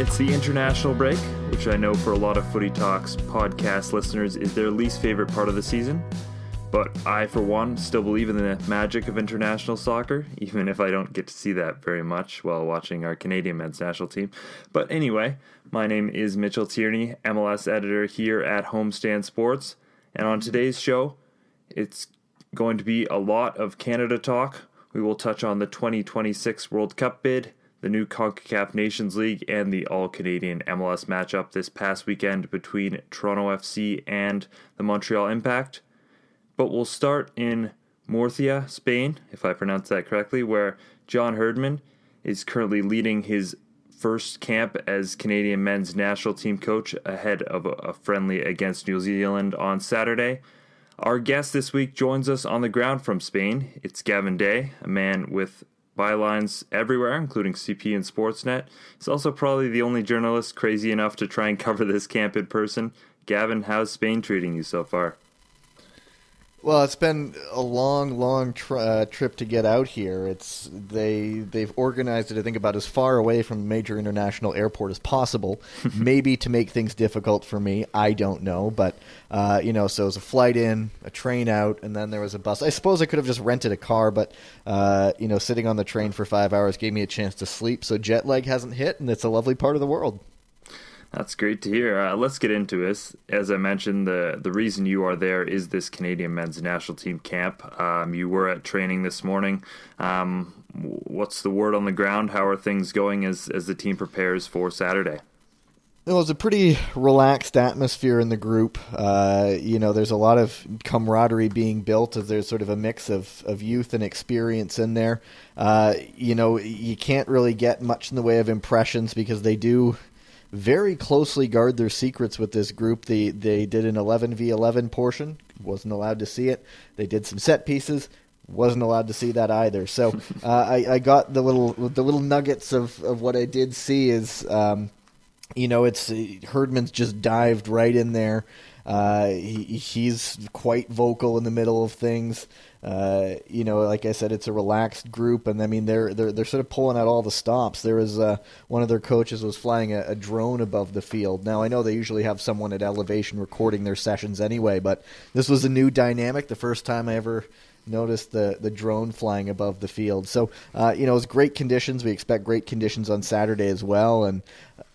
It's the international break, which I know for a lot of Footy Talks podcast listeners is their least favorite part of the season. But I, for one, still believe in the magic of international soccer, even if I don't get to see that very much while watching our Canadian men's national team. But anyway, my name is Mitchell Tierney, MLS editor here at Homestand Sports. And on today's show, it's going to be a lot of Canada talk. We will touch on the 2026 World Cup bid, the new CONCACAF Nations League, and the All Canadian MLS matchup this past weekend between Toronto FC and the Montreal Impact. But we'll start in Murcia, Spain, if I pronounce that correctly, where John Herdman is currently leading his first camp as Canadian men's national team coach ahead of a friendly against New Zealand on Saturday. Our guest this week joins us on the ground from Spain. It's Gavin Day, a man with bylines everywhere, including CP and Sportsnet. He's also probably the only journalist crazy enough to try and cover this camp in person. Gavin, how's Spain treating you so far? Well, it's been a long, long uh, trip to get out here. It's they they've organized it. I think about as far away from a major international airport as possible. maybe to make things difficult for me. I don't know, but uh, you know, so it was a flight in, a train out, and then there was a bus. I suppose I could have just rented a car, but uh, you know, sitting on the train for five hours gave me a chance to sleep. So jet lag hasn't hit, and it's a lovely part of the world. That's great to hear. Uh, let's get into this. As I mentioned, the the reason you are there is this Canadian men's national team camp. Um, you were at training this morning. Um, what's the word on the ground? How are things going as as the team prepares for Saturday? It was a pretty relaxed atmosphere in the group. Uh, you know, there's a lot of camaraderie being built as there's sort of a mix of, of youth and experience in there. Uh, you know, you can't really get much in the way of impressions because they do very closely guard their secrets with this group. They they did an 11 v 11 portion, wasn't allowed to see it. They did some set pieces, wasn't allowed to see that either. So uh, I, I got the little the little nuggets of, of what I did see is, um, you know, it's Herdman's just dived right in there. Uh, he, he's quite vocal in the middle of things. Uh, you know, like I said, it's a relaxed group, and I mean they're they're they're sort of pulling out all the stops. There was uh, one of their coaches was flying a, a, drone above the field. Now I know they usually have someone at elevation recording their sessions anyway, but this was a new dynamic. The first time I ever noticed the the drone flying above the field. So uh, you know, it's great conditions. We expect great conditions on Saturday as well, and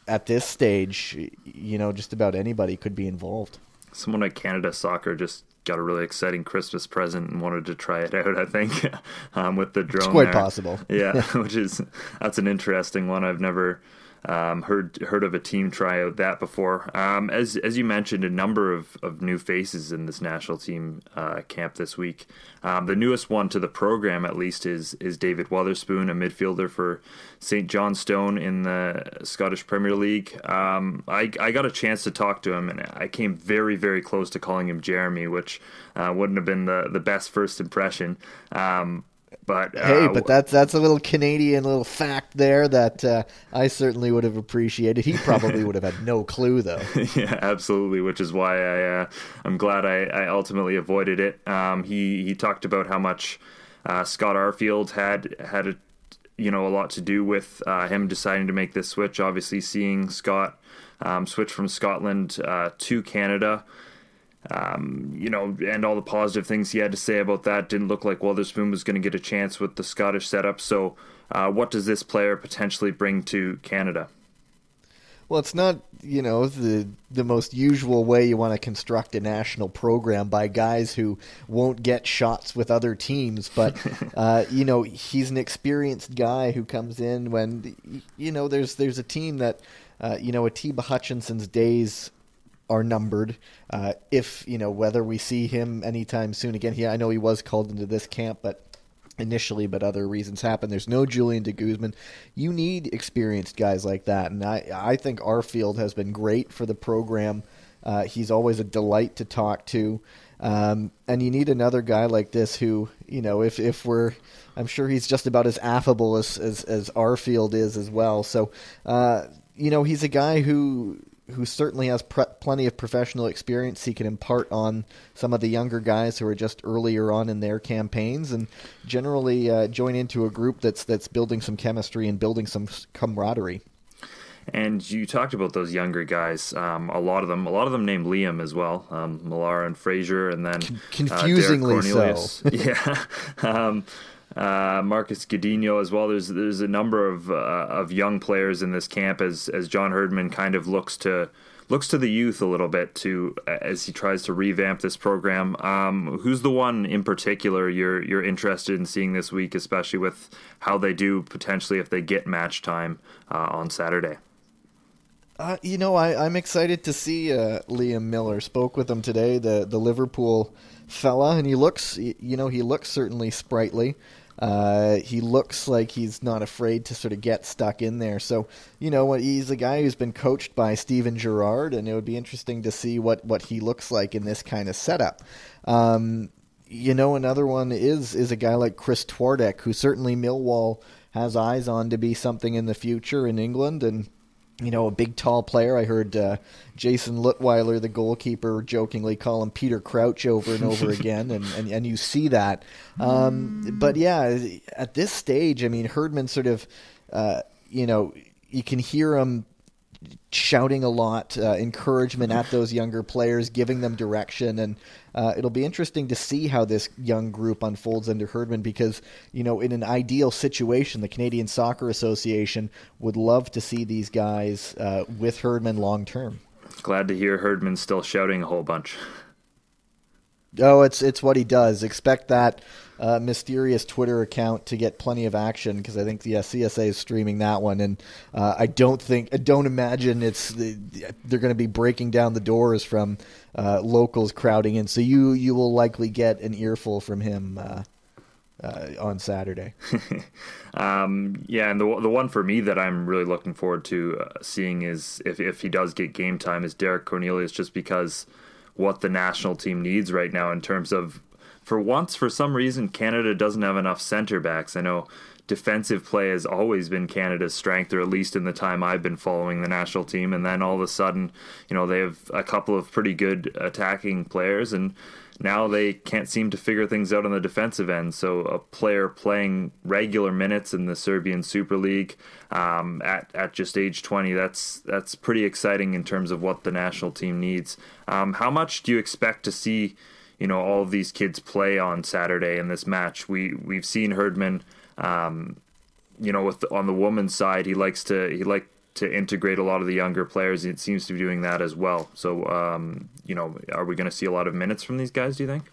at this stage, you know, just about anybody could be involved. Someone at Canada Soccer just got a really exciting Christmas present and wanted to try it out. I think um, with the drone. It's quite there. possible. Yeah, which is that's an interesting one. I've never um, heard heard of a team tryout that before. Um, as as you mentioned, a number of, of new faces in this national team uh, camp this week. Um, the newest one to the program, at least, is is David Wotherspoon, a midfielder for St Johnstone in the Scottish Premier League. Um, I I got a chance to talk to him, and I came very very close to calling him Jeremy, which uh, wouldn't have been the the best first impression. But uh, hey, but that's that's a little Canadian little fact there that uh, I certainly would have appreciated. He probably would have had no clue though. yeah, absolutely. Which is why I uh, I'm glad I, I ultimately avoided it. Um, he he talked about how much uh, Scott Arfield had had a you know a lot to do with uh, him deciding to make this switch. Obviously, seeing Scott um, switch from Scotland uh, to Canada um, you know, and all the positive things he had to say about that didn't look like Wotherspoon was going to get a chance with the Scottish setup. So, uh, what does this player potentially bring to Canada? Well, it's not you know the the most usual way you want to construct a national program by guys who won't get shots with other teams, but uh, you know he's an experienced guy who comes in when you know there's there's a team that uh, you know Atiba Hutchinson's days are numbered. Uh, if you know whether we see him anytime soon again, he I know he was called into this camp, but initially, but other reasons happen. There's no Julian de Guzman. You need experienced guys like that, and I I think Arfield has been great for the program. Uh, he's always a delight to talk to. Um, and you need another guy like this who, you know, if, if we're, I'm sure he's just about as affable as, as, as Arfield is as well. So, uh, you know, he's a guy who who certainly has pre- plenty of professional experience he can impart on some of the younger guys who are just earlier on in their campaigns and generally uh, join into a group that's that's building some chemistry and building some camaraderie. And you talked about those younger guys. Um, a lot of them, a lot of them named Liam as well. Um, Millar and Fraser, and then confusingly uh, so. yeah. Um, uh, Marcus Godinho as well. There's there's a number of uh, of young players in this camp as as John Herdman kind of looks to looks to the youth a little bit to as he tries to revamp this program. Um, who's the one in particular you're you're interested in seeing this week, especially with how they do potentially if they get match time uh, on Saturday? Uh, you know, I, I'm excited to see uh, Liam Millar. Spoke with him today, the the Liverpool fella, and he looks, you know, he looks certainly sprightly. Uh, he looks like he's not afraid to sort of get stuck in there. So, you know, he's a guy who's been coached by Steven Gerrard, and it would be interesting to see what, what he looks like in this kind of setup. Um, you know, another one is is a guy like Kris Twardek, who certainly Millwall has eyes on to be something in the future in England, and you know, a big tall player. I heard uh, Jayson Leutwiler, the goalkeeper, jokingly call him Peter Crouch over and over again, and, and, and you see that. Um, but yeah, at this stage, I mean, Herdman sort of, uh, you know, you can hear him shouting a lot, uh, encouragement at those younger players, giving them direction, and uh, it'll be interesting to see how this young group unfolds under Herdman. Because you know, in an ideal situation, the Canadian Soccer Association would love to see these guys uh, with Herdman long term. Glad to hear Herdman still shouting a whole bunch. Oh, it's it's what he does. Expect that uh, mysterious Twitter account to get plenty of action because I think the uh, CSA is streaming that one, and uh, I don't think I don't imagine it's they're going to be breaking down the doors from uh, locals crowding in. So you you will likely get an earful from him. Uh, uh, on Saturday. um, yeah, and the the one for me that I'm really looking forward to seeing is if if he does get game time is Derek Cornelius, just because what the national team needs right now in terms of for once, for some reason, Canada doesn't have enough center backs. I know defensive play has always been Canada's strength, or at least in the time I've been following the national team. And then all of a sudden, you know, they have a couple of pretty good attacking players, and now they can't seem to figure things out on the defensive end. So a player playing regular minutes in the Serbian Super League um, at at just age 20, that's that's pretty exciting in terms of what the national team needs. Um, how much do you expect to see? You know all of these kids play on Saturday in this match. We we've seen Herdman, um, you know, with on the woman's side, he likes to he like to integrate a lot of the younger players. It seems to be doing that as well. So, um, you know, are we going to see a lot of minutes from these guys? Do you think?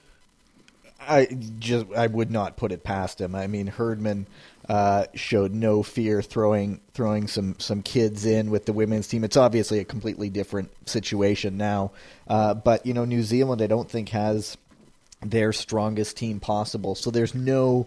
I just I would not put it past him. I mean, Herdman uh, showed no fear throwing throwing some some kids in with the women's team. It's obviously a completely different situation now, uh, but you know, New Zealand I don't think has their strongest team possible. So there's no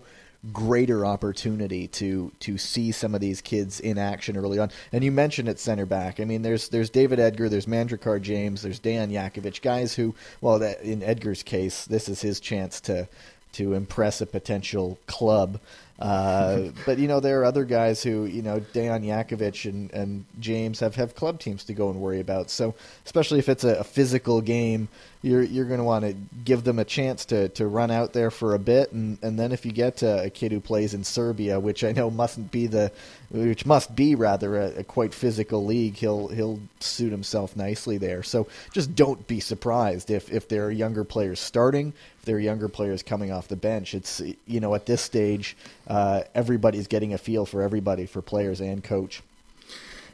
greater opportunity to to see some of these kids in action early on. And you mentioned at center back. I mean, there's there's David Edgar, there's Manjrekar James, there's Dejan Jakovic, guys who, well, that, in Edgar's case, this is his chance to to impress a potential club. Uh, but you know there are other guys who you know Dejan Jakovic and, and James have, have club teams to go and worry about. So especially if it's a, a physical game, you're you're going to want to give them a chance to, to run out there for a bit, and, and then if you get a, a kid who plays in Serbia, which I know mustn't be the, which must be rather a, a, quite physical league, he'll he'll suit himself nicely there. So just don't be surprised if if there are younger players starting, are younger players coming off the bench. It's you know at this stage, uh, everybody's getting a feel for everybody, for players and coach.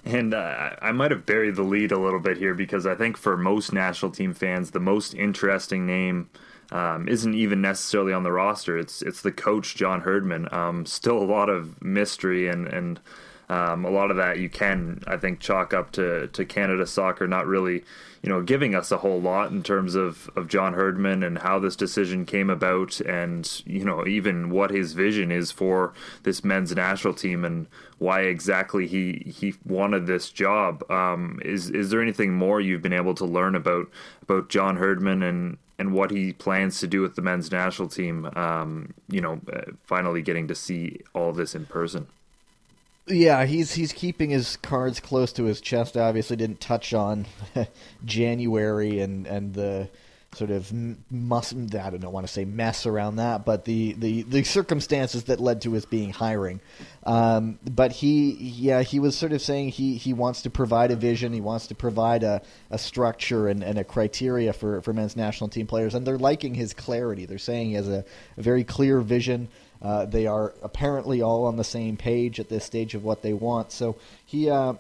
And uh, I might have buried the lead a little bit here because I think for most national team fans, the most interesting name um, isn't even necessarily on the roster. It's it's the coach John Herdman. Um, still a lot of mystery and and um, a lot of that you can I think chalk up to to Canada soccer not really you know giving us a whole lot in terms of of John Herdman and how this decision came about and you know even what his vision is for this men's national team and why exactly he he wanted this job. Um, is is there anything more you've been able to learn about about John Herdman and and what he plans to do with the men's national team? Um, you know, uh, finally getting to see all this in person. Yeah, he's he's keeping his cards close to his chest. Obviously, didn't touch on January and and the sort of must I don't want to say mess around that, but the, the, the circumstances that led to his being hiring. Um, but he yeah he was sort of saying he, he wants to provide a vision, he wants to provide a, a structure and, and a criteria for, for men's national team players, and they're liking his clarity. They're saying he has a, a very clear vision. Uh, they are apparently all on the same page at this stage of what they want. So he. Uh,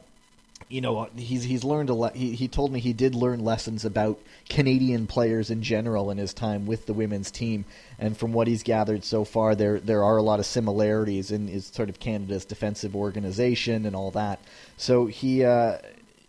you know, he's he's learned a lot. He, he told me he did learn lessons about Canadian players in general in his time with the women's team, and from what he's gathered so far, there there are a lot of similarities in sort of Canada's defensive organization and all that. So he, uh,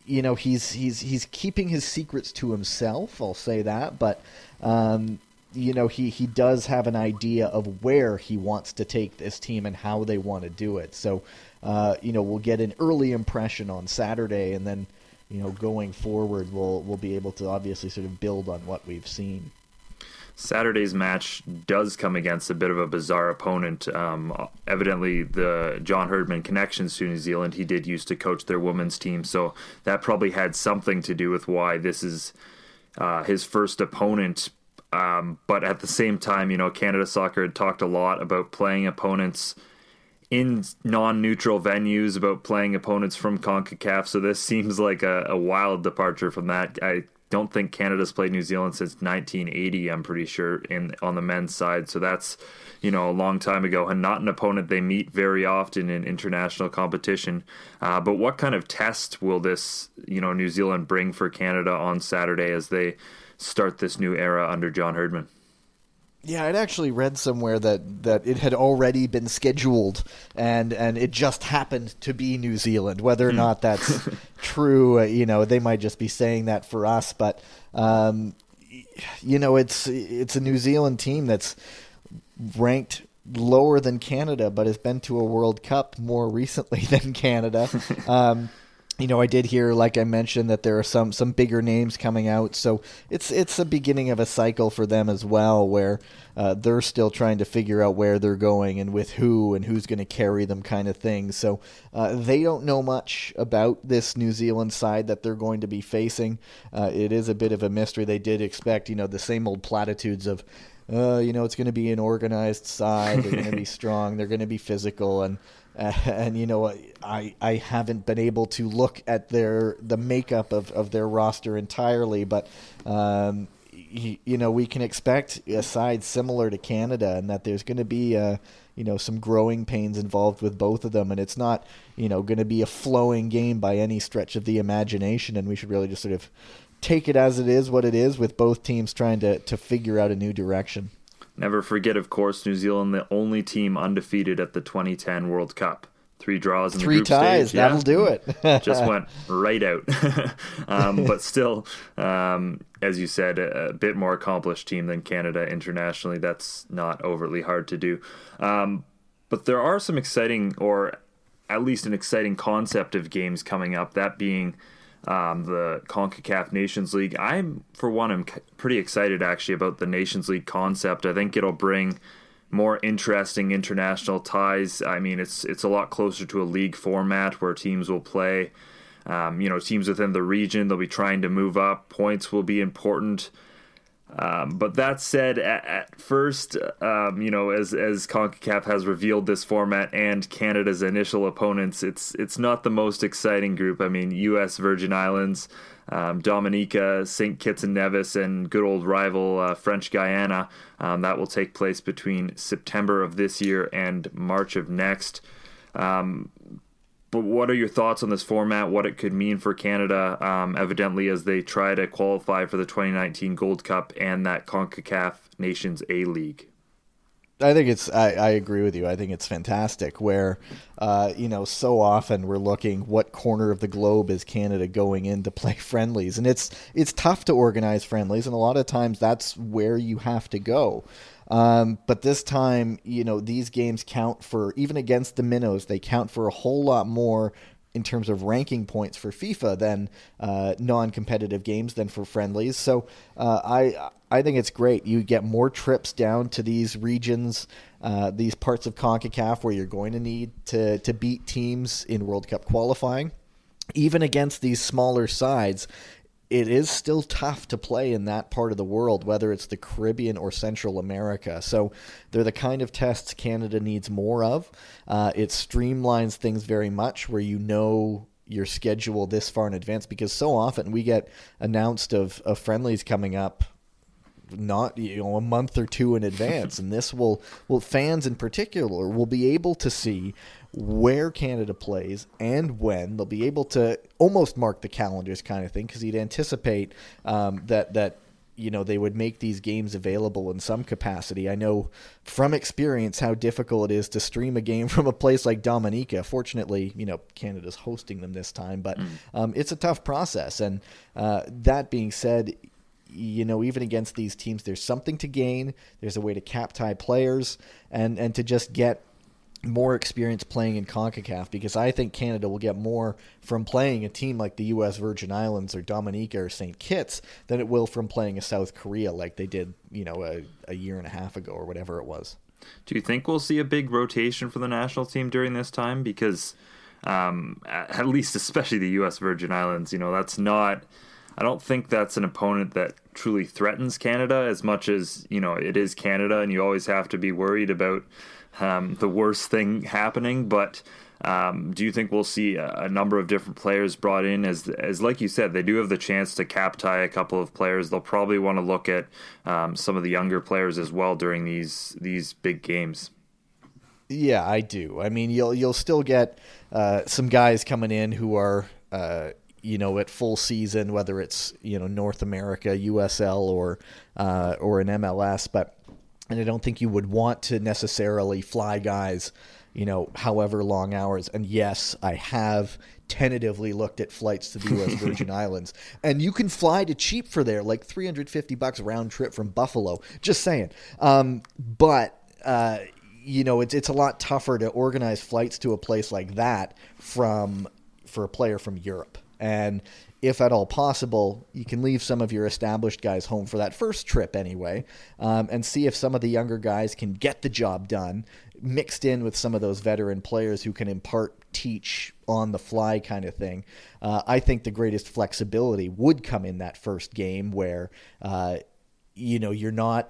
you know, he's he's he's keeping his secrets to himself. I'll say that, but. Um, you know he he does have an idea of where he wants to take this team and how they want to do it. So uh, you know, we'll get an early impression on Saturday, and then, you know, going forward, we'll we'll be able to obviously sort of build on what we've seen. Saturday's match does come against a bit of a bizarre opponent. Um, evidently, the John Herdman connections to New Zealand, he did used to coach their women's team, so that probably had something to do with why this is uh, his first opponent. Um, but at the same time, you know, Canada Soccer had talked a lot about playing opponents in non-neutral venues about playing opponents from CONCACAF. So this seems like a, a, wild departure from that. I don't think Canada's played New Zealand since 1980. I'm pretty sure in on the men's side. So that's you know a long time ago and not an opponent they meet very often in international competition. Uh, but what kind of test will this you know New Zealand bring for Canada on Saturday as they start this new era under John Herdman? Yeah, I'd actually read somewhere that, that it had already been scheduled, and, and it just happened to be New Zealand. Whether or hmm. not that's true, uh, you know, they might just be saying that for us. But um, you know, it's it's a New Zealand team that's ranked lower than Canada, but has been to a World Cup more recently than Canada. Um, you know, I did hear, like I mentioned, that there are some some bigger names coming out. So it's it's a beginning of a cycle for them as well, where uh, they're still trying to figure out where they're going and with who and who's going to carry them, kind of thing. So uh, they don't know much about this New Zealand side that they're going to be facing. Uh, it is a bit of a mystery. They did expect, you know, the same old platitudes of uh, you know, it's going to be an organized side. They're going to be strong. They're going to be physical, and uh, and you know, I I haven't been able to look at their the makeup of, of their roster entirely, but um, you, you know, we can expect a side similar to Canada, and that there's going to be a you know some growing pains involved with both of them, and it's not you know going to be a flowing game by any stretch of the imagination, and we should really just sort of take it as it is, what it is, with both teams trying to to figure out a new direction. Never forget, of course, New Zealand, the only team undefeated at the 2010 World Cup. Three draws in Three the group ties, stage. That'll do it. just went right out. um, but still, um, as you said, a, a, bit more accomplished team than Canada internationally. That's not overtly hard to do. Um, but there are some exciting, or at least an exciting concept of games coming up. That being um, the CONCACAF Nations League. I'm, for one, I'm pretty excited actually about the Nations League concept. I think it'll bring more interesting international ties. I mean, it's it's a lot closer to a league format where teams will play. Um, you know, teams within the region they'll be trying to move up. Points will be important. Um, but that said, at, at first, um, you know, as as Concacaf has revealed this format and Canada's initial opponents, it's it's not the most exciting group. I mean, U.S. Virgin Islands, um, Dominica, St. Kitts and Nevis, and good old rival uh, French Guiana. Um, that will take place between September of this year and March of next. But what are your thoughts on this format? What it could mean for Canada, um, evidently, as they try to qualify for the 2019 Gold Cup and that CONCACAF Nations A League? I think it's. I, I, agree with you. I think it's fantastic. Where, uh, you know, so often we're looking what corner of the globe is Canada going in to play friendlies, and it's it's tough to organize friendlies, and a lot of times that's where you have to go. Um, but this time, you know, these games count for, even against the minnows, they count for a whole lot more in terms of ranking points for FIFA than uh, non-competitive games than for friendlies. So uh, I I think it's great. You get more trips down to these regions, uh, these parts of Concacaf where you're going to need to to beat teams in World Cup qualifying. Even against these smaller sides, it is still tough to play in that part of the world, whether it's the Caribbean or Central America. So they're the kind of tests Canada needs more of. Uh, it streamlines things very much where you know your schedule this far in advance because so often we get announced of, of friendlies coming up not you know a month or two in advance and this will will fans in particular will be able to see where Canada plays and when. They'll be able to almost mark the calendars kind of thing because he'd anticipate um, that that you know they would make these games available in some capacity. I know from experience how difficult it is to stream a game from a place like Dominica. Fortunately, you know Canada's hosting them this time, but mm. um, it's a tough process. And uh, that being said, you know, even against these teams, there's something to gain. There's a way to cap tie players and and to just get more experience playing in CONCACAF because I think Canada will get more from playing a team like the U.S. Virgin Islands or Dominica or St. Kitts than it will from playing a South Korea like they did, you know, a, a year and a half ago or whatever it was. Do you think we'll see a big rotation for the national team during this time? Because, um, at least, especially the U.S. Virgin Islands, you know, that's not. I don't think that's an opponent that truly threatens Canada as much as you know it is Canada, and you always have to be worried about um, the worst thing happening. But um, do you think we'll see a, a, number of different players brought in? As as like you said, they do have the chance to cap tie a couple of players. They'll probably want to look at um, some of the younger players as well during these these big games. Yeah, I do. I mean, you'll you'll still get uh, some guys coming in who are. Uh, you know, at full season, whether it's you know North America, USL, or uh, or an MLS, but and I don't think you would want to necessarily fly guys, you know, however long hours. And yes, I have tentatively looked at flights to the U.S. Virgin Islands, and you can fly to cheap for there, like 350 bucks round trip from Buffalo. Just saying. Um, but uh, you know, it's it's a lot tougher to organize flights to a place like that from for a player from Europe. And if at all possible, you can leave some of your established guys home for that first trip anyway, um, and see if some of the younger guys can get the job done, mixed in with some of those veteran players who can impart, teach on the fly kind of thing. Uh, I think the greatest flexibility would come in that first game where, uh, you know, you're not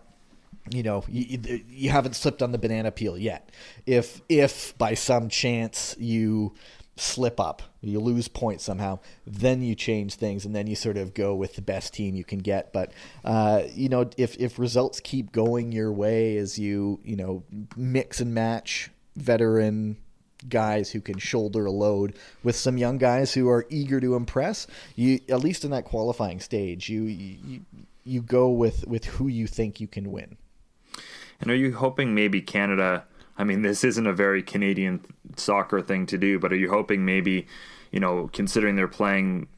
you know you, you haven't slipped on the banana peel yet if if by some chance you slip up, you lose points somehow, then you change things and then you sort of go with the best team you can get. But uh, you know, if if results keep going your way as you you know mix and match veteran guys who can shoulder a load with some young guys who are eager to impress, you at least in that qualifying stage, you you you go with with who you think you can win. And are you hoping maybe Canada? I mean, this isn't a very Canadian soccer thing to do, but are you hoping maybe, you know, considering they're playing,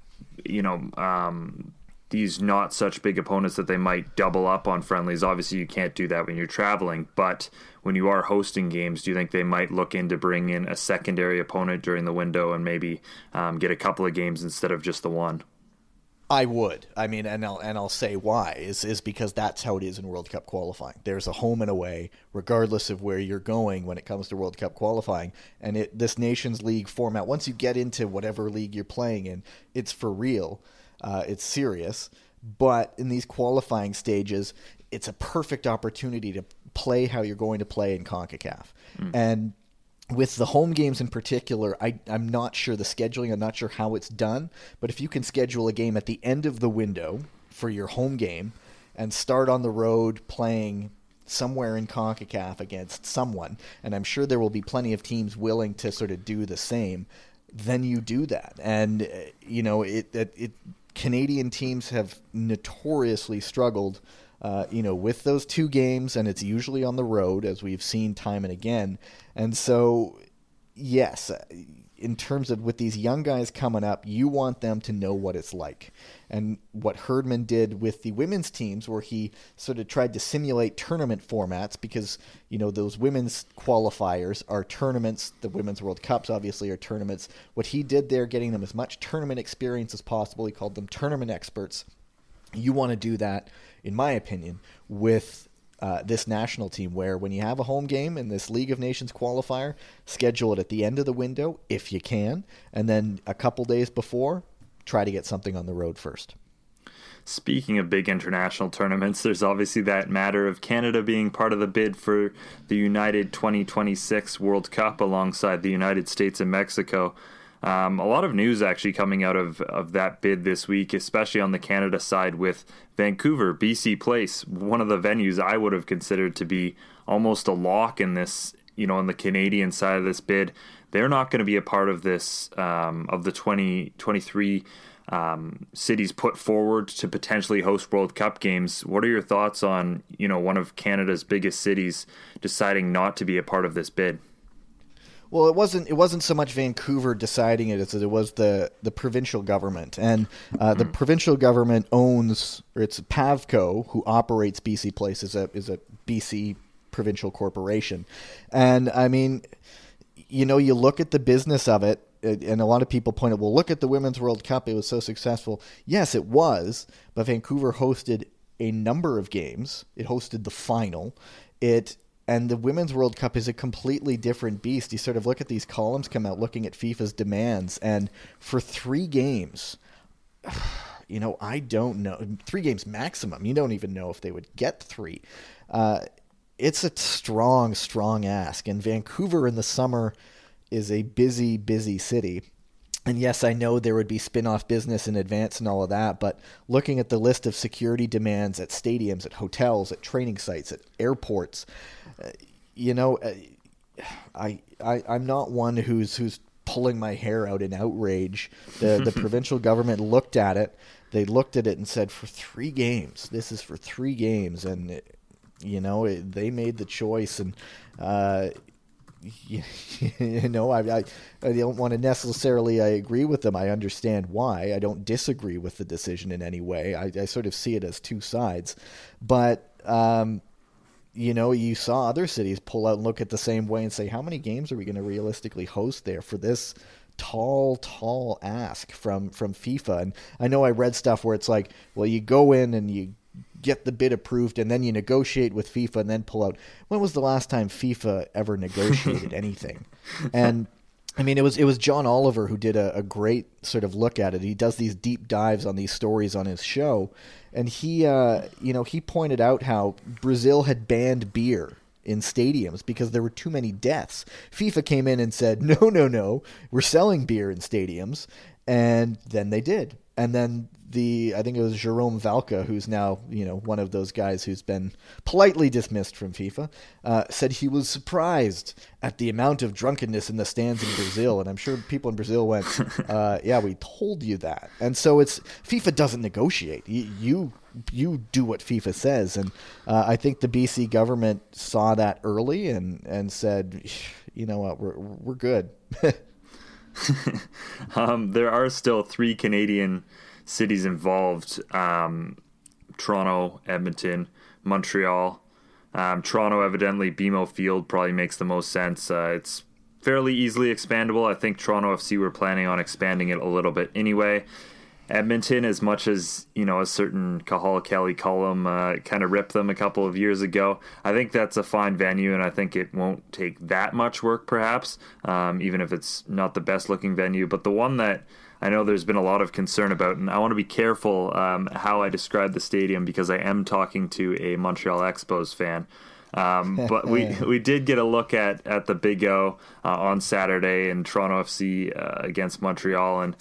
you know, um, these not such big opponents that they might double up on friendlies? Obviously, you can't do that when you're traveling, but when you are hosting games, do you think they might look into bring in a secondary opponent during the window and maybe um, get a couple of games instead of just the one? I would. I mean, and I'll and I'll say why is is because that's how it is in World Cup qualifying. There's a home and away, regardless of where you're going when it comes to World Cup qualifying. And it this Nations League format, once you get into whatever league you're playing in, it's for real. Uh, it's serious. But in these qualifying stages, it's a perfect opportunity to play how you're going to play in Concacaf. Mm. And with the home games in particular, I, I'm not sure the scheduling. I'm not sure how it's done. But if you can schedule a game at the end of the window for your home game and start on the road playing somewhere in CONCACAF against someone, and I'm sure there will be plenty of teams willing to sort of do the same, then you do that. And, uh, you know, it, it, it Canadian teams have notoriously struggled – uh, you know, with those two games, and it's usually on the road, as we've seen time and again. And so, yes, uh, in terms of with these young guys coming up, you want them to know what it's like. And what Herdman did with the women's teams, where he sort of tried to simulate tournament formats, because, you know, those women's qualifiers are tournaments, the Women's World Cups obviously are tournaments. What he did there, getting them as much tournament experience as possible, he called them tournament experts. You want to do that in my opinion, with uh, this national team where when you have a home game in this League of Nations qualifier, schedule it at the end of the window if you can, and then a couple days before, try to get something on the road first. Speaking of big international tournaments, there's obviously that matter of Canada being part of the bid for the United 2026 World Cup alongside the United States and Mexico. Um, a lot of news actually coming out of, of that bid this week, especially on the Canada side with Vancouver, BC Place, one of the venues I would have considered to be almost a lock in this, you know, on the Canadian side of this bid. They're not going to be a part of this, um, of the 2023 um, cities put forward to potentially host World Cup games. What are your thoughts on, you know, one of Canada's biggest cities deciding not to be a part of this bid? Well, it wasn't. It wasn't so much Vancouver deciding it as it was the the provincial government, and uh, the mm-hmm. provincial government owns, or it's Pavco who operates BC Place is a is a BC provincial corporation, and I mean, you know, you look at the business of it, and a lot of people point out, well, look at the Women's World Cup; it was so successful. Yes, it was, but Vancouver hosted a number of games. It hosted the final. It and the Women's World Cup is a completely different beast. You sort of look at these columns come out looking at FIFA's demands, and for three games, you know, I don't know. Three games maximum. You don't even know if they would get three. Uh, it's a strong, strong ask. And Vancouver in the summer is a busy, busy city. And yes, I know there would be spin off business in advance and all of that, but looking at the list of security demands at stadiums, at hotels, at training sites, at airports, you know, uh, I, I I'm not one who's who's pulling my hair out in outrage. The the provincial government looked at it. They looked at it and said, for three games, this is for three games, and it, you know it, they made the choice, and uh, you, you, know I, I I don't want to necessarily I agree with them. I understand why. I don't disagree with the decision in any way. I, I sort of see it as two sides, but. Um, you know, you saw other cities pull out and look at the same way and say, how many games are we going to realistically host there for this tall, tall ask from from FIFA? And I know I read stuff where it's like, well, you go in and you get the bid approved and then you negotiate with FIFA and then pull out. When was the last time FIFA ever negotiated anything? And I mean, it was it was John Oliver who did a, a, great sort of look at it. He does these deep dives on these stories on his show, and he, uh, you know, he pointed out how Brazil had banned beer in stadiums because there were too many deaths. FIFA came in and said, "No, no, no, we're selling beer in stadiums," and then they did. And then the I think it was Jerome Valcke, who's now you know one of those guys who's been politely dismissed from FIFA, uh, said he was surprised at the amount of drunkenness in the stands in Brazil, and I'm sure people in Brazil went, uh, "Yeah, we told you that." And so it's FIFA doesn't negotiate. You you, you do what FIFA says, and uh, I think the BC government saw that early and and said, "You know what, we're we're good." um, there are still three Canadian cities involved um, Toronto, Edmonton, Montreal. Um, Toronto, evidently, BMO Field probably makes the most sense. Uh, it's fairly easily expandable. I think Toronto FC were planning on expanding it a little bit anyway. Edmonton, as much as you know, a certain Cathal Kelly column uh, kind of ripped them a couple of years ago. I think that's a fine venue, and I think it won't take that much work, perhaps, um, even if it's not the best looking venue. But the one that I know there's been a lot of concern about, and I want to be careful um, how I describe the stadium because I am talking to a Montreal Expos fan. Um, but we we did get a look at at the Big O uh, on Saturday in Toronto FC uh, against Montreal, and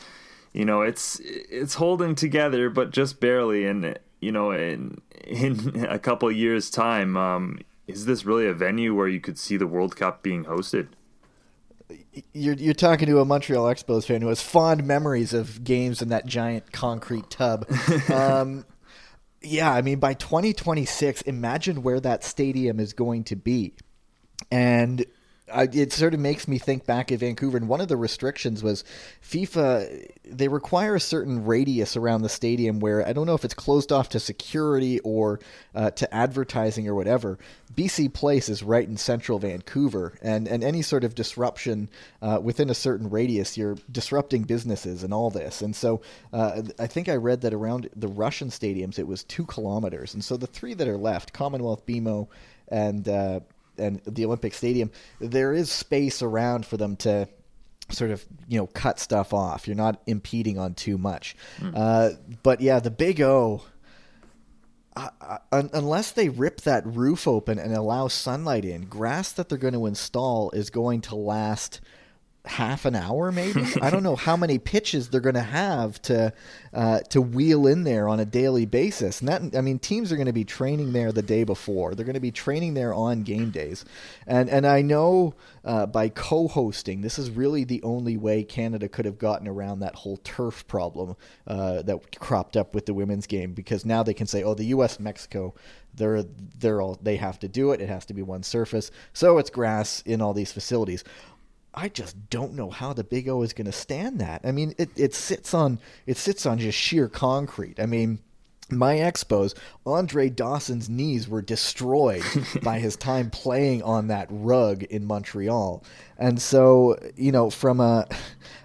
you know it's it's holding together, but just barely. And you know, in in a couple years' time, um, is this really a venue where you could see the World Cup being hosted? you're you're talking to a Montreal Expos fan who has fond memories of games in that giant concrete tub. Um, yeah, I mean, by 2026, imagine where that stadium is going to be, and I, it sort of makes me think back at Vancouver. And one of the restrictions was FIFA, they require a certain radius around the stadium where I don't know if it's closed off to security or uh, to advertising or whatever. BC Place is right in central Vancouver, and, and any sort of disruption uh, within a certain radius, you're disrupting businesses and all this. And so uh, I think I read that around the Russian stadiums, it was two kilometers. And so the three that are left, Commonwealth, BMO, and uh, and the Olympic Stadium, there is space around for them to sort of you know cut stuff off. You're not impeding on too much. Mm. Uh, but yeah, the Big O. uh, uh unless they rip that roof open and allow sunlight in, grass that they're going to install is going to last half an hour maybe? I don't know how many pitches they're going to have to uh, to wheel in there on a daily basis. And that i mean teams are going to be training there the day before. They're going to be training there on game days. And and i know uh, by co-hosting this is really the only way canada could have gotten around that whole turf problem uh, that cropped up with the women's game because now they can say oh the us mexico they're they're all they have to do it. It has to be one surface. So it's grass in all these facilities I just don't know how the Big O is going to stand that. I mean, it, it sits on it sits on just sheer concrete. I mean, my expos, Andre Dawson's knees were destroyed by his time playing on that rug in Montreal. And so, you know, from a,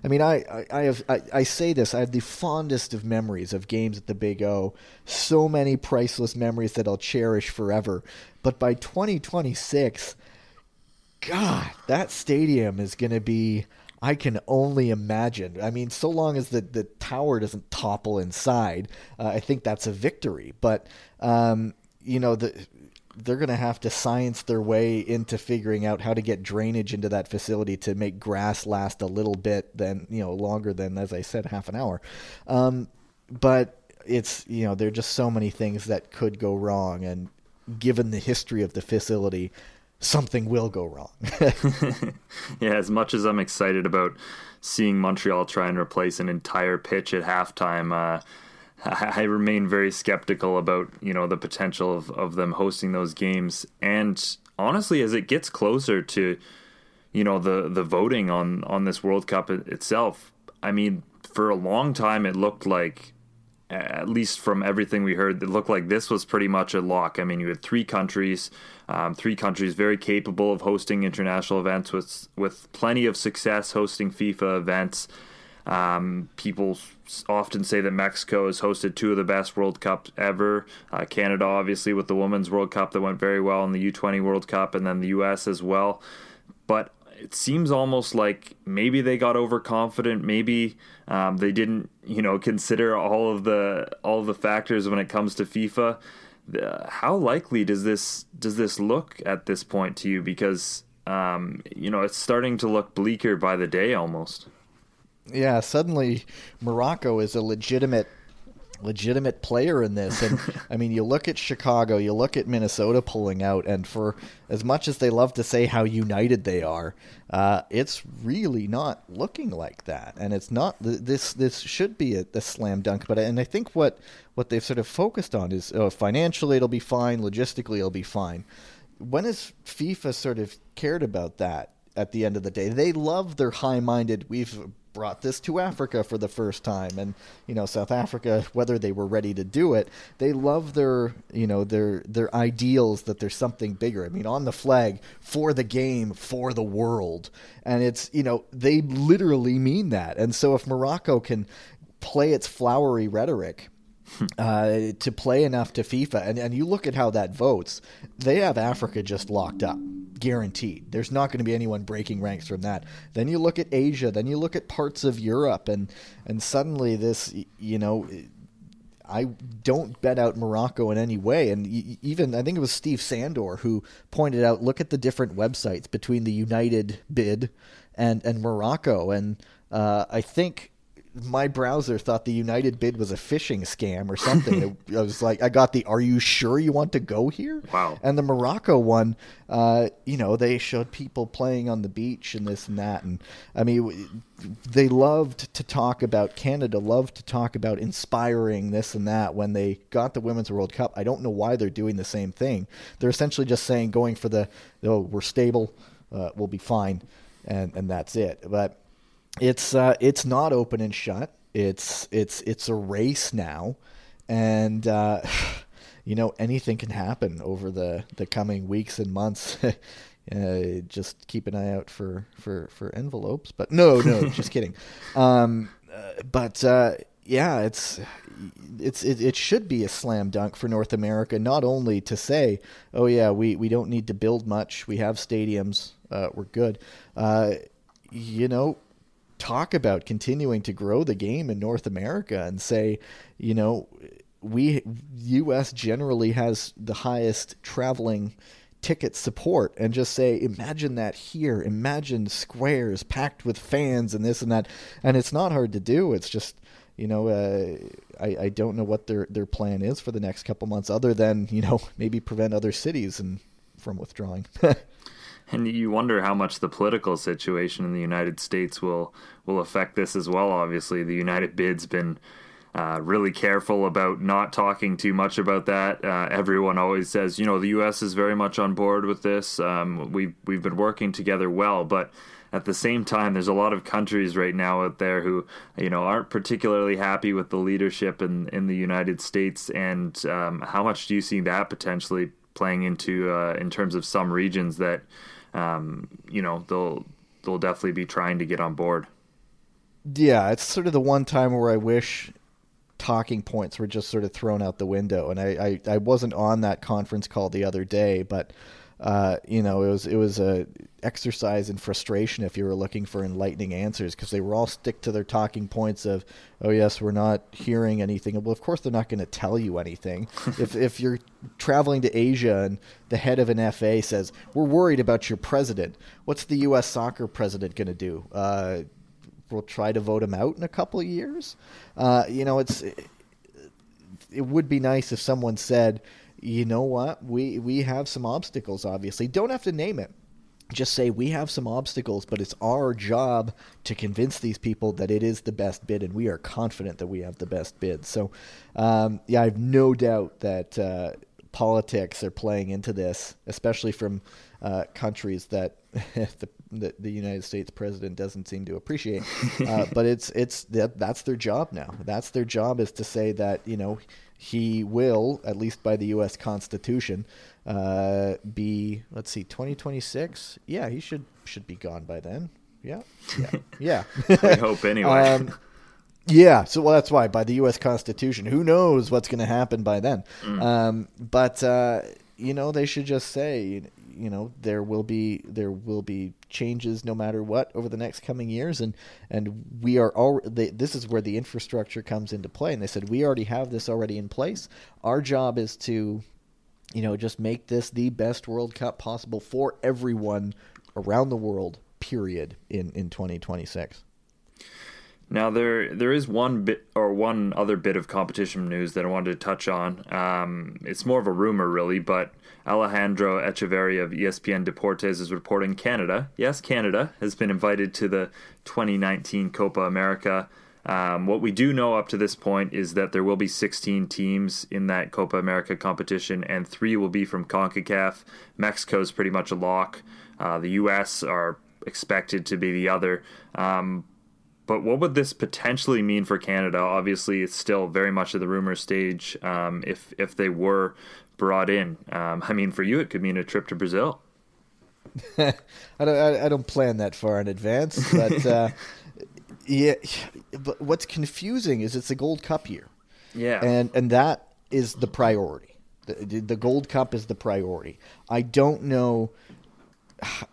I mean, I, I, I have, I, I say this, I have the fondest of memories of games at the Big O. So many priceless memories that I'll cherish forever. But by 2026, God, that stadium is going to be. I can only imagine. I mean, so long as the, the tower doesn't topple inside, uh, I think that's a victory. But, um, you know, the, they're going to have to science their way into figuring out how to get drainage into that facility to make grass last a little bit, than you know, longer than, as I said, half an hour. Um, but it's, you know, there are just so many things that could go wrong. And given the history of the facility, something will go wrong. yeah, as much as I'm excited about seeing Montreal try and replace an entire pitch at halftime, uh, I, I remain very skeptical about you know the potential of, of them hosting those games. And honestly, as it gets closer to you know the the voting on on this World Cup itself, I mean, for a long time it looked like at least from everything we heard, it looked like this was pretty much a lock. I mean, you had three countries, um, three countries very capable of hosting international events with with plenty of success hosting FIFA events. Um, people often say that Mexico has hosted two of the best World Cups ever. Uh, Canada, obviously, with the Women's World Cup that went very well, and the U20 World Cup, and then the U.S. as well. But it seems almost like maybe they got overconfident. Maybe um, they didn't, you know, consider all of the all of the factors when it comes to FIFA. Uh, how likely does this does this look at this point to you? Because um, you know it's starting to look bleaker by the day almost. Yeah, suddenly Morocco is a legitimate legitimate player in this. And I mean, you look at Chicago, you look at Minnesota pulling out, and for as much as they love to say how united they are, uh, it's really not looking like that. And it's not this. This should be a, a, slam dunk. But and I think what what they've sort of focused on is oh, financially it'll be fine, logistically it'll be fine. When has FIFA sort of cared about that? At the end of the day, they love their high-minded. We've brought this to Africa for the first time. And you know South Africa whether they were ready to do it they love their you know their their ideals that there's something bigger. I mean on the flag for the game for the world. And it's you know they literally mean that. And so if Morocco can play its flowery rhetoric uh, to play enough to FIFA. And, and you look at how that votes, they have Africa just locked up, guaranteed. There's not going to be anyone breaking ranks from that. Then you look at Asia, then you look at parts of Europe, and, and suddenly this, you know, I don't bet out Morocco in any way. And even, I think it was Steve Sandor who pointed out look at the different websites between the United bid and, and Morocco. And uh, I think my browser thought the United bid was a phishing scam or something. I was like, I got the "Are you sure you want to go here?" Wow. And the Morocco one, uh, you know, they showed people playing on the beach and this and that, and I mean, they loved to talk about Canada, loved to talk about inspiring this and that. When they got the Women's World Cup, I don't know why they're doing the same thing. They're essentially just saying, going for the, oh, we're stable, uh, we'll be fine, and and that's it. But it's uh, it's not open and shut. It's it's it's a race now, and uh, you know anything can happen over the the coming weeks and months. Uh, just keep an eye out for for for envelopes. But no, no, just kidding. Um, uh, but uh, yeah, it's it's it, it, should be a slam dunk for North America. Not only to say, oh yeah, we we don't need to build much. We have stadiums. Uh, we're good. Uh, you know, talk about continuing to grow the game in North America and say, you know, we U.S. generally has the highest traveling ticket support and just say imagine that here imagine squares packed with fans and this and that and it's not hard to do it's just you know uh, I, I don't know what their their plan is for the next couple months other than you know maybe prevent other cities and from withdrawing and you wonder how much the political situation in the United States will will affect this as well obviously the United bid's been uh, really careful about not talking too much about that. Uh, everyone always says, you know, the U.S. is very much on board with this. Um, we've we've been working together well, but at the same time, there's a lot of countries right now out there who, you know, aren't particularly happy with the leadership in in the United States. And um, how much do you see that potentially playing into uh, in terms of some regions that, um, you know, they'll they'll definitely be trying to get on board. Yeah, it's sort of the one time where I wish talking points were just sort of thrown out the window. And I, I, I wasn't on that conference call the other day, but uh, you know, it was it was a exercise in frustration if you were looking for enlightening answers because they were all stick to their talking points of, oh yes, we're not hearing anything. Well, of course they're not going to tell you anything. if if you're traveling to Asia and the head of an FA says we're worried about your president, what's the U.S. soccer president going to do? Uh, we'll try to vote him out in a couple of years. Uh, you know, it's it, it would be nice if someone said, you know what, we we have some obstacles. Obviously, don't have to name it. Just say we have some obstacles, but it's our job to convince these people that it is the best bid, and we are confident that we have the best bid. So, um, yeah, I have no doubt that uh, politics are playing into this, especially from uh, countries that the, the, the United States president doesn't seem to appreciate. Uh, but it's it's that that's their job now. That's their job is to say that you know he will, at least by the U.S. Constitution, uh, be let's see, 2026. Yeah, he should should be gone by then. Yeah, yeah, yeah. we hope anyway. Um, yeah, so well, that's why by the U.S. Constitution, who knows what's going to happen by then? Mm. Um, but uh, you know, they should just say, you know there will be there will be changes no matter what over the next coming years. And and we are all this is where the infrastructure comes into play. And they said we already have this already in place. Our job is to you know just make this the best world cup possible for everyone around the world period in in 2026 now there there is one bit or one other bit of competition news that I wanted to touch on. Um, it's more of a rumor, really, but Alejandro Echeverria of ESPN Deportes is reporting Canada, yes, Canada has been invited to the 2019 Copa America. Um, what we do know up to this point is that there will be 16 teams in that Copa America competition, and three will be from CONCACAF. Mexico is pretty much a lock. Uh, the U.S. are expected to be the other. Um, but what would this potentially mean for Canada? Obviously, it's still very much at the rumor stage. Um, if if they were brought in, um, I mean, for you, it could mean a trip to Brazil. I don't. I, don't plan that far in advance, but uh, yeah. But what's confusing is it's a Gold Cup year. Yeah, and and that is the priority. The, the Gold Cup is the priority. I don't know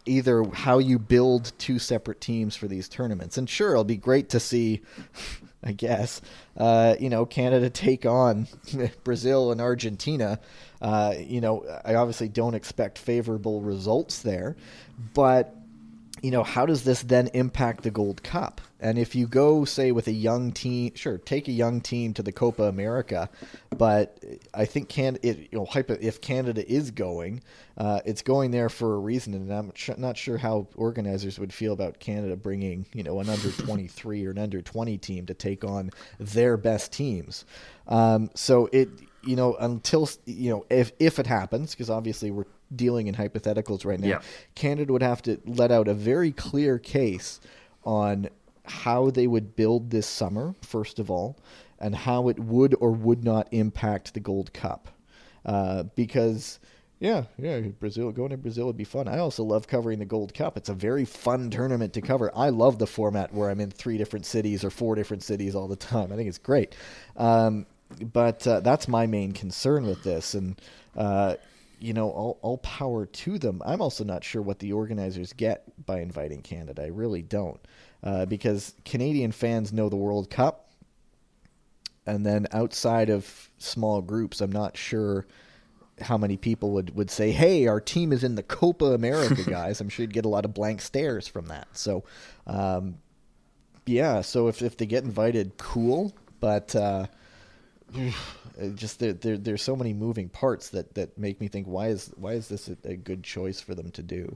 either how you build two separate teams for these tournaments. And sure, it'll be great to see, I guess, uh, you know, Canada take on Brazil and Argentina. Uh, you know, I obviously don't expect favorable results there, but you know, how does this then impact the Gold Cup? And if you go, say, with a young team, sure, take a young team to the Copa America, but I think can it, you know, if Canada is going, uh, it's going there for a reason, and I'm not sure how organizers would feel about Canada bringing, you know, an under 23 or an under 20 team to take on their best teams. Um, so it, you know, until you know, if if it happens, because obviously we're dealing in hypotheticals right now. Yeah. Canada would have to let out a very clear case on how they would build this summer, first of all, and how it would or would not impact the Gold Cup. Uh, because, yeah, yeah, Brazil going to Brazil would be fun. I also love covering the Gold Cup. It's a very fun tournament to cover. I love the format where I'm in three different cities or four different cities all the time. I think it's great. Um, but uh, that's my main concern with this, and uh, you know, all, all power to them. I'm also not sure what the organizers get by inviting Canada. I really don't, uh, because Canadian fans know the World Cup. and then outside of small groups, I'm not sure how many people would, would say, "Hey, our team is in the Copa America, guys." I'm sure you'd get a lot of blank stares from that. So, um, yeah. So if if they get invited, cool. But uh, just there, there, there's so many moving parts that, that make me think, why is why is this a, a good choice for them to do?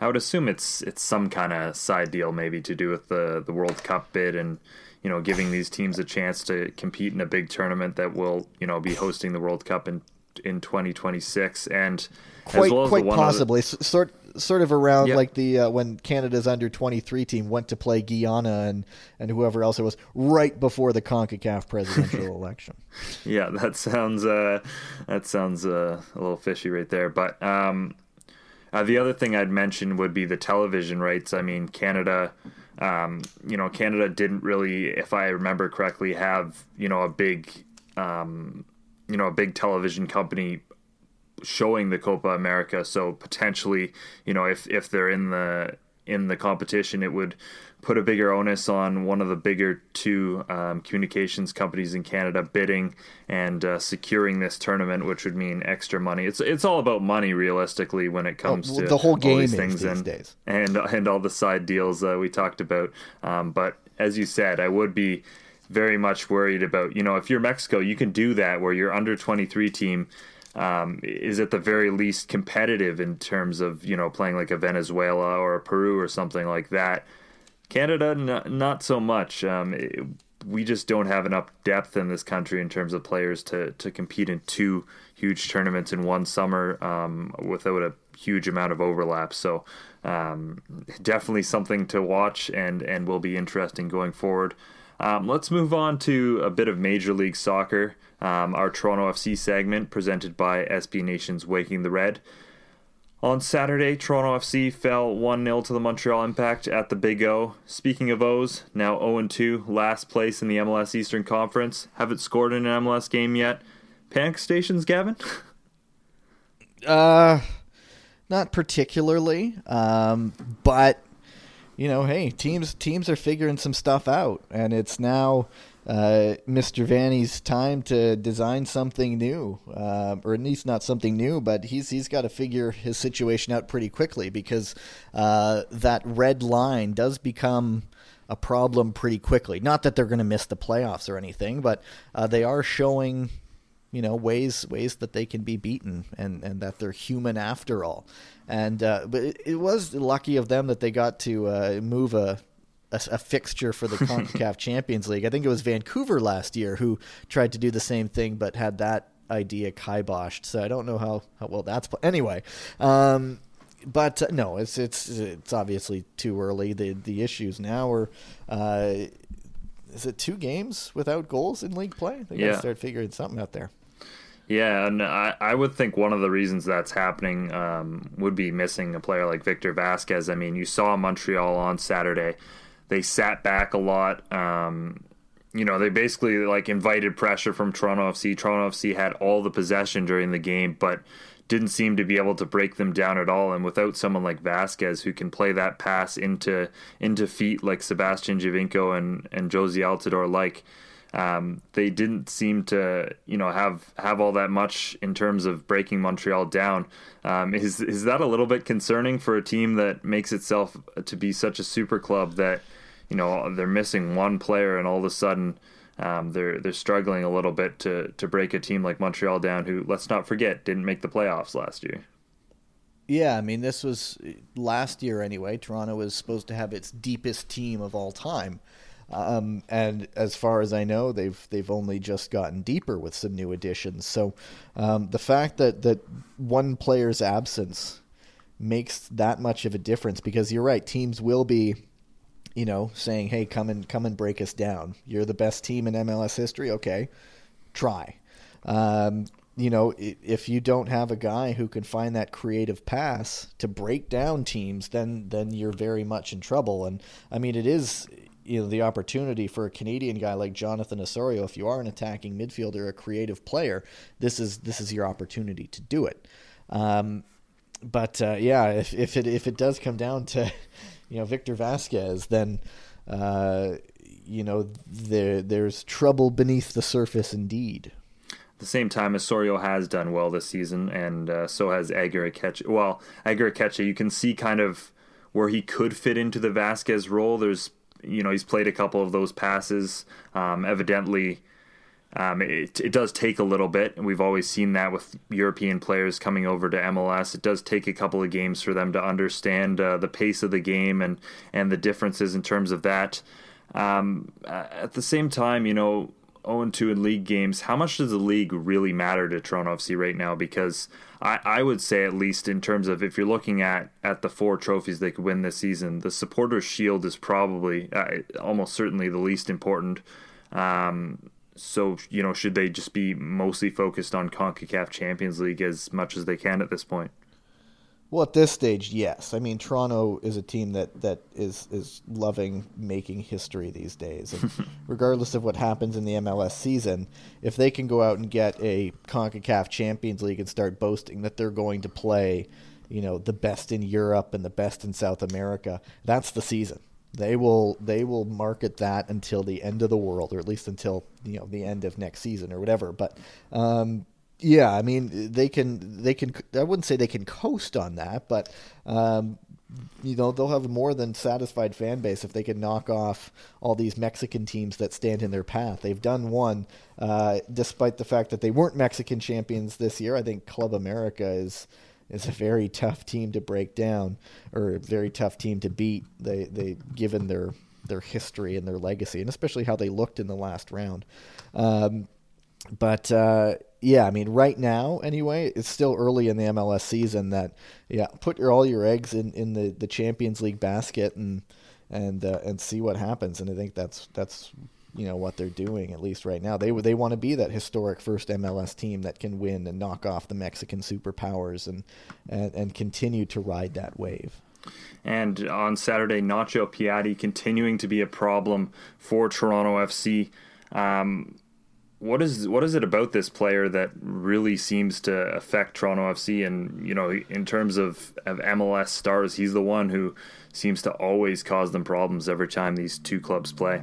I would assume it's it's some kind of side deal, maybe to do with the the World Cup bid and you know giving these teams a chance to compete in a big tournament that will you know be hosting the World Cup in in 2026 and quite, well quite possibly sort sort of around yep. like the uh, when Canada's under 23 team went to play Guyana and and whoever else it was right before the CONCACAF presidential election. Yeah, that sounds uh, that sounds uh, a little fishy right there, but um, uh, the other thing I'd mention would be the television rights. I mean, Canada, um, you know, Canada didn't really, if I remember correctly, have you know a big, um, you know, a big television company showing the Copa America. So potentially, you know, if if they're in the in the competition, it would put a bigger onus on one of the bigger two um, communications companies in Canada bidding and uh, securing this tournament, which would mean extra money. It's it's all about money, realistically, when it comes oh, to the whole game these things and, days. and and all the side deals uh, we talked about. Um, but as you said, I would be very much worried about you know if you're Mexico, you can do that where your under 23 team um, is at the very least competitive in terms of you know playing like a Venezuela or a Peru or something like that. Canada, n- not so much. Um, it, we just don't have enough depth in this country in terms of players to to compete in two huge tournaments in one summer um, without a huge amount of overlap. So um, definitely something to watch and and will be interesting going forward. Um, let's move on to a bit of Major League Soccer um, our Toronto FC segment presented by SB Nation's Waking the Red. On Saturday, Toronto FC fell 1 0 to the Montreal Impact at the Big O. Speaking of O's, now 0 2, last place in the MLS Eastern Conference. Haven't scored in an MLS game yet. Panic stations, Gavin? uh, not particularly. Um, but you know, hey, teams teams are figuring some stuff out, and it's now uh, Mr. Vanney's time to design something new, uh, or at least not something new, but he's he's got to figure his situation out pretty quickly because uh, that red line does become a problem pretty quickly. Not that they're going to miss the playoffs or anything, but uh, they are showing, you know, ways ways that they can be beaten and and that they're human after all. And uh, but it, it, was lucky of them that they got to uh, move a a, a fixture for the CONCACAF Champions League. I think it was Vancouver last year who tried to do the same thing, but had that idea kiboshed. So I don't know how, how well that's pl- anyway. Um, but uh, no, it's it's it's obviously too early. The the issues now are. Uh, is it two games without goals in league play? They yeah. gotta start figuring something out there. Yeah, and I, I would think one of the reasons that's happening um, would be missing a player like Victor Vasquez. I mean, you saw Montreal on Saturday they sat back a lot. Um, you know, they basically like invited pressure from Toronto FC. Toronto FC had all the possession during the game, but didn't seem to be able to break them down at all. And without someone like Vasquez who can play that pass into into feet like Sebastian Giovinco and and Jozy Altidore like, um, they didn't seem to you know have have all that much in terms of breaking Montreal down. Um, is is that a little bit concerning for a team that makes itself to be such a super club that you know they're missing one player and all of a sudden um, they're they're struggling a little bit to to break a team like Montreal down, who let's not forget didn't make the playoffs last year. Yeah, I mean this was last year anyway. Toronto was supposed to have its deepest team of all time, um, and as far as I know, they've they've only just gotten deeper with some new additions. So um, the fact that that one player's absence makes that much of a difference because you're right, teams will be you know, saying, "Hey, come and come and break us down. You're the best team in MLS history. Okay, try." Um, you know, if you don't have a guy who can find that creative pass to break down teams, then then you're very much in trouble. And I mean, it is you know the opportunity for a Canadian guy like Jonathan Osorio. If you are an attacking midfielder, a creative player, this is this is your opportunity to do it. Um, but uh, yeah, if if it if it does come down to you know Victor Vasquez, then uh, you know, there there's trouble beneath the surface indeed. At the same time, Osorio has done well this season, and uh, so has Ager Aketxe. Well, Ager Aketxe, you can see kind of where he could fit into the Vasquez role. There's, you know, he's played a couple of those passes. Um, evidently, um, it, it does take a little bit, and we've always seen that with European players coming over to MLS. It does take a couple of games for them to understand uh, the pace of the game and and the differences in terms of that. Um, at the same time, you know, 0 2 in league games, how much does the league really matter to Toronto FC right now? Because I, I would say, at least in terms of if you're looking at, at the four trophies they could win this season, the Supporters' Shield is probably uh, almost certainly the least important. Um, so, you know, should they just be mostly focused on CONCACAF Champions League as much as they can at this point? Well, at this stage, yes. I mean, Toronto is a team that, that is is loving making history these days. And regardless of what happens in the MLS season, if they can go out and get a CONCACAF Champions League and start boasting that they're going to play, you know, the best in Europe and the best in South America, that's the season. They will they will market that until the end of the world, or at least until you know the end of next season or whatever. But um, yeah, I mean they can they can I wouldn't say they can coast on that, but um, you know they'll have a more than satisfied fan base if they can knock off all these Mexican teams that stand in their path. They've done one, uh, despite the fact that they weren't Mexican champions this year. I think Club America is is a very tough team to break down or a very tough team to beat. They they given their their history and their legacy, and especially how they looked in the last round. Um, but uh, yeah, I mean, right now, anyway, it's still early in the MLS season. That yeah, put your all your eggs in, in the, the Champions League basket and and uh, and see what happens. And I think that's that's you know what they're doing at least right now. They they want to be that historic first MLS team that can win and knock off the Mexican superpowers and and, and continue to ride that wave. And on Saturday, Nacho Piatti continuing to be a problem for Toronto FC. Um, what is what is it about this player that really seems to affect Toronto FC? And you know, in terms of of MLS stars, he's the one who seems to always cause them problems every time these two clubs play.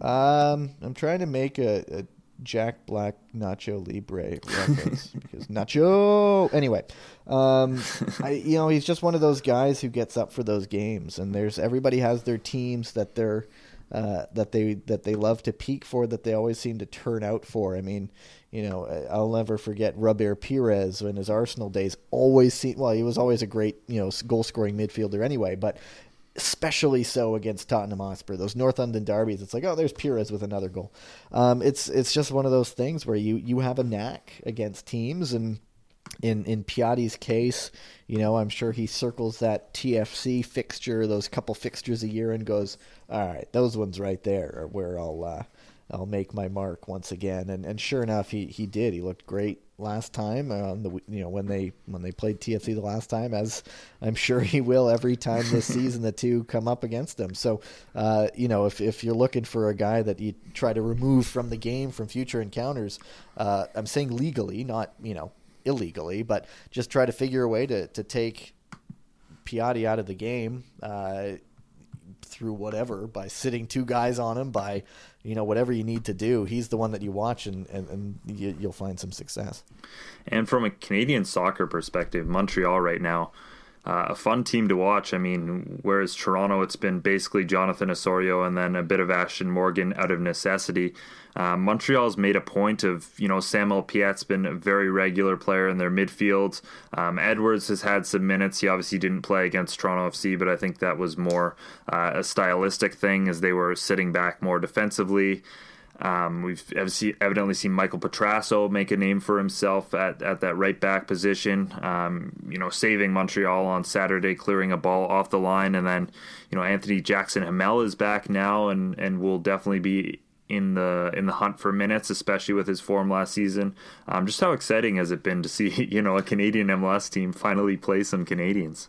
Um, I'm trying to make a, a Jack Black Nacho Libre reference because Nacho. Anyway, um, I you know he's just one of those guys who gets up for those games, and there's everybody has their teams that they're uh, that they that they love to peak for, that they always seem to turn out for. I mean, you know, I'll never forget Robert Pires in his Arsenal days. Always seen well, he was always a great you know goal scoring midfielder anyway, but especially so against Tottenham Hotspur. Those North London derbies, it's like, oh, there's Pires with another goal. Um, it's it's just one of those things where you you have a knack against teams and in in Piatti's case, you know, I'm sure he circles that TFC fixture, those couple fixtures a year, and goes, "All right, those ones right there are where I'll uh, I'll make my mark once again." And and sure enough, he, he did. He looked great last time on the you know when they when they played TFC the last time, as I'm sure he will every time this season the two come up against them. So, uh, you know, if if you're looking for a guy that you try to remove from the game from future encounters, uh, I'm saying legally, not you know illegally, but just try to figure a way to, to take Piatti out of the game uh, through whatever by sitting two guys on him by you know whatever you need to do. He's the one that you watch and and, and you, you'll find some success. And from a Canadian soccer perspective, Montreal right now. Uh, a fun team to watch. I mean, whereas Toronto, it's been basically Jonathan Osorio and then a bit of Ashton Morgan out of necessity. Um, Montreal's made a point of, you know, Samuel Piette's been a very regular player in their midfield. Um, Edwards has had some minutes. He obviously didn't play against Toronto FC, but I think that was more uh, a stylistic thing as they were sitting back more defensively. Um, we've evidently seen Michael Petrasso make a name for himself at, at that right back position. Um, you know, saving Montreal on Saturday, clearing a ball off the line, and then you know Anthony Jackson Hamel is back now, and and will definitely be in the in the hunt for minutes, especially with his form last season. Um, just how exciting has it been to see you know a Canadian MLS team finally play some Canadians?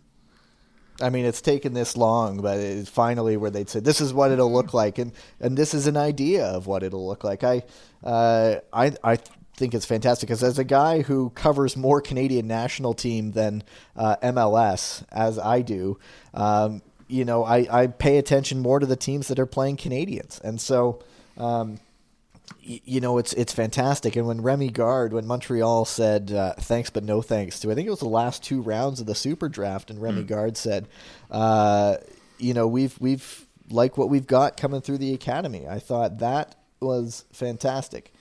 I mean, it's taken this long, but it's finally where they'd say this is what it'll look like, and and this is an idea of what it'll look like. I uh, I I think it's fantastic because as a guy who covers more Canadian national team than uh, MLS as I do. Um, you know, I, I pay attention more to the teams that are playing Canadians. And so, um, you know, it's it's fantastic. And when Remy Garde, when Montreal said uh, thanks but no thanks to, I think it was the last two rounds of the Super Draft, and Remy mm. Garde said, uh, you know, we've we've like what we've got coming through the academy. I thought that was fantastic.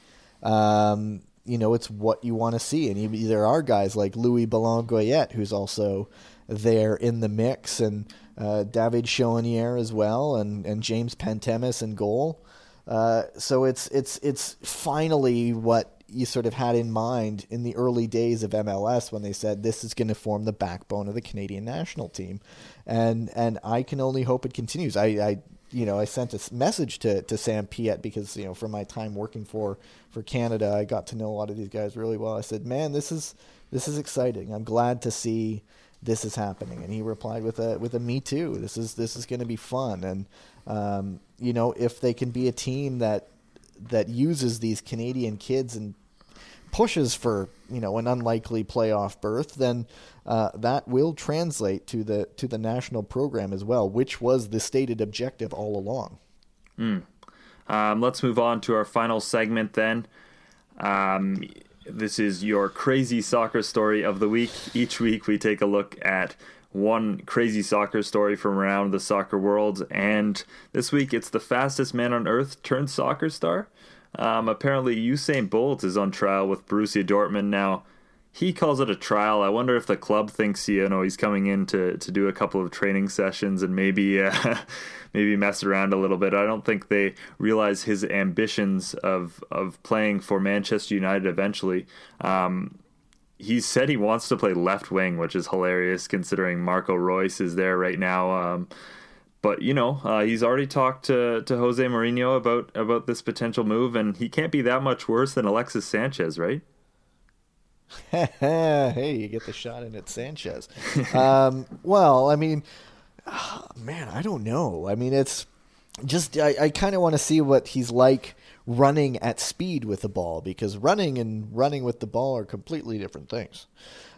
Um, you know, it's what you want to see, and there are guys like Louis Béland-Goyette, who's also there in the mix, and uh, David Choinière as well, and and James Pantemis in goal. Uh, so it's it's it's finally what you sort of had in mind in the early days of MLS when they said this is going to form the backbone of the Canadian national team, and and I can only hope it continues. I, I you know I sent a message to, to Sam Piette because you know from my time working for for Canada I got to know a lot of these guys really well. I said, man, this is this is exciting. I'm glad to see this is happening, and he replied with a with a me too. This is this is going to be fun, and um, you know, if they can be a team that that uses these Canadian kids and pushes for you know an unlikely playoff berth, then uh, that will translate to the to the national program as well, which was the stated objective all along. Mm. Um, let's move on to our final segment then. Um, this is your crazy soccer story of the week. Each week we take a look at one crazy soccer story from around the soccer world. And this week it's the fastest man on earth turned soccer star. Um, apparently, Usain Bolt is on trial with Borussia Dortmund now. He calls it a trial. I wonder if the club thinks you know he's coming in to, to do a couple of training sessions and maybe uh, maybe mess around a little bit. I don't think they realize his ambitions of of playing for Manchester United eventually. Um, he said he wants to play left wing, which is hilarious considering Marco Reus is there right now. Um, but you know, uh, he's already talked to, to Jose Mourinho about about this potential move, and he can't be that much worse than Alexis Sanchez, right? hey, you get the shot in at Sanchez. um, well, I mean, oh, man, I don't know. I mean, it's just I, I kind of want to see what he's like running at speed with the ball because running and running with the ball are completely different things.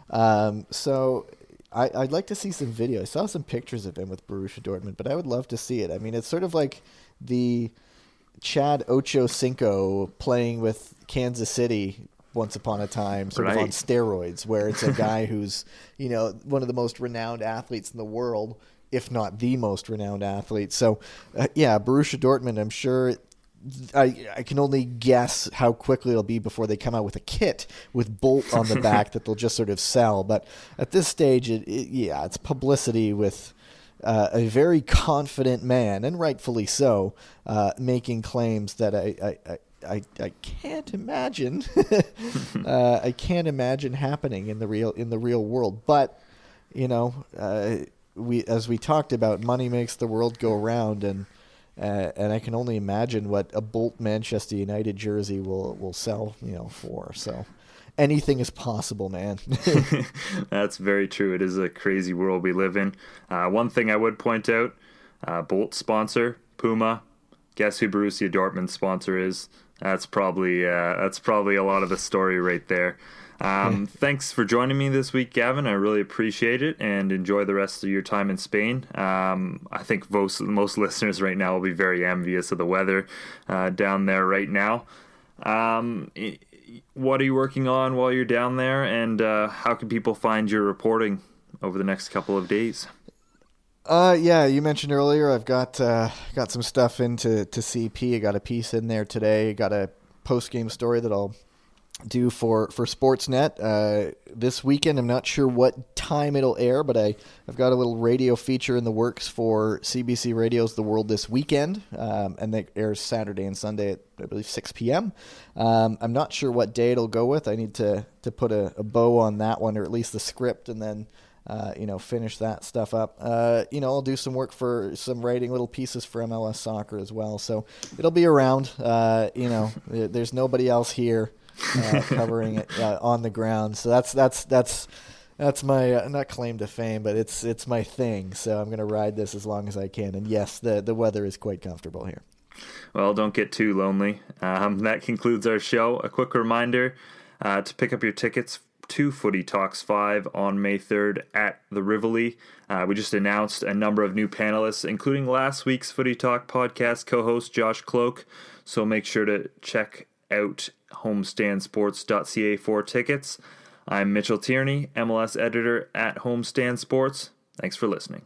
Um, so I, would like to see some video. I saw some pictures of him with Borussia Dortmund, but I would love to see it. I mean, it's sort of like the Chad Ocho Cinco playing with Kansas City once upon a time, sort right. of on steroids, where it's a guy who's, you know, one of the most renowned athletes in the world, if not the most renowned athlete. So, uh, yeah, Borussia Dortmund, I'm sure I, I can only guess how quickly it'll be before they come out with a kit with Bolt on the back that they'll just sort of sell. But at this stage, it, it yeah, it's publicity with uh, a very confident man, and rightfully so, uh, making claims that I, I, I, I can't imagine. uh, I can't imagine happening in the real in the real world. But you know, uh, we as we talked about, money makes the world go round, and uh, and I can only imagine what a Bolt Manchester United jersey will will sell, you know, for. So anything is possible, man. That's very true. It is a crazy world we live in. Uh, one thing I would point out: uh, Bolt sponsor Puma. Guess who Borussia Dortmund's sponsor is? That's probably uh, that's probably a lot of the story right there. Um, thanks for joining me this week, Gavin. I really appreciate it and enjoy the rest of your time in Spain. Um, I think most, most listeners right now will be very envious of the weather uh, down there right now. Um, what are you working on while you're down there, and uh, how can people find your reporting over the next couple of days? Uh, yeah, you mentioned earlier. I've got uh, got some stuff into to CP. I got a piece in there today. Got a post game story that I'll do for for Sportsnet uh, this weekend. I'm not sure what time it'll air, but I I've got a little radio feature in the works for CBC Radio's The World this weekend, um, and that airs Saturday and Sunday at I believe 6 p.m. Um, I'm not sure what day it'll go with. I need to to put a, a bow on that one, or at least the script, and then. Uh, you know, finish that stuff up. Uh, you know, I'll do some work for some writing little pieces for MLS soccer as well. So it'll be around. Uh, you know, there's nobody else here uh, covering it uh, on the ground. So that's that's that's that's my uh, not claim to fame, but it's it's my thing. So I'm going to ride this as long as I can. And yes, the the weather is quite comfortable here. Well, don't get too lonely. Um, that concludes our show. A quick reminder uh, to pick up your tickets to Footy Talks 5 on May 3rd at the Rivoli. Uh, we just announced a number of new panelists, including last week's Footy Talk podcast co host Josh Cloak. So make sure to check out homestandsports.ca for tickets. I'm Mitchell Tierney, MLS editor at Homestand Sports. Thanks for listening.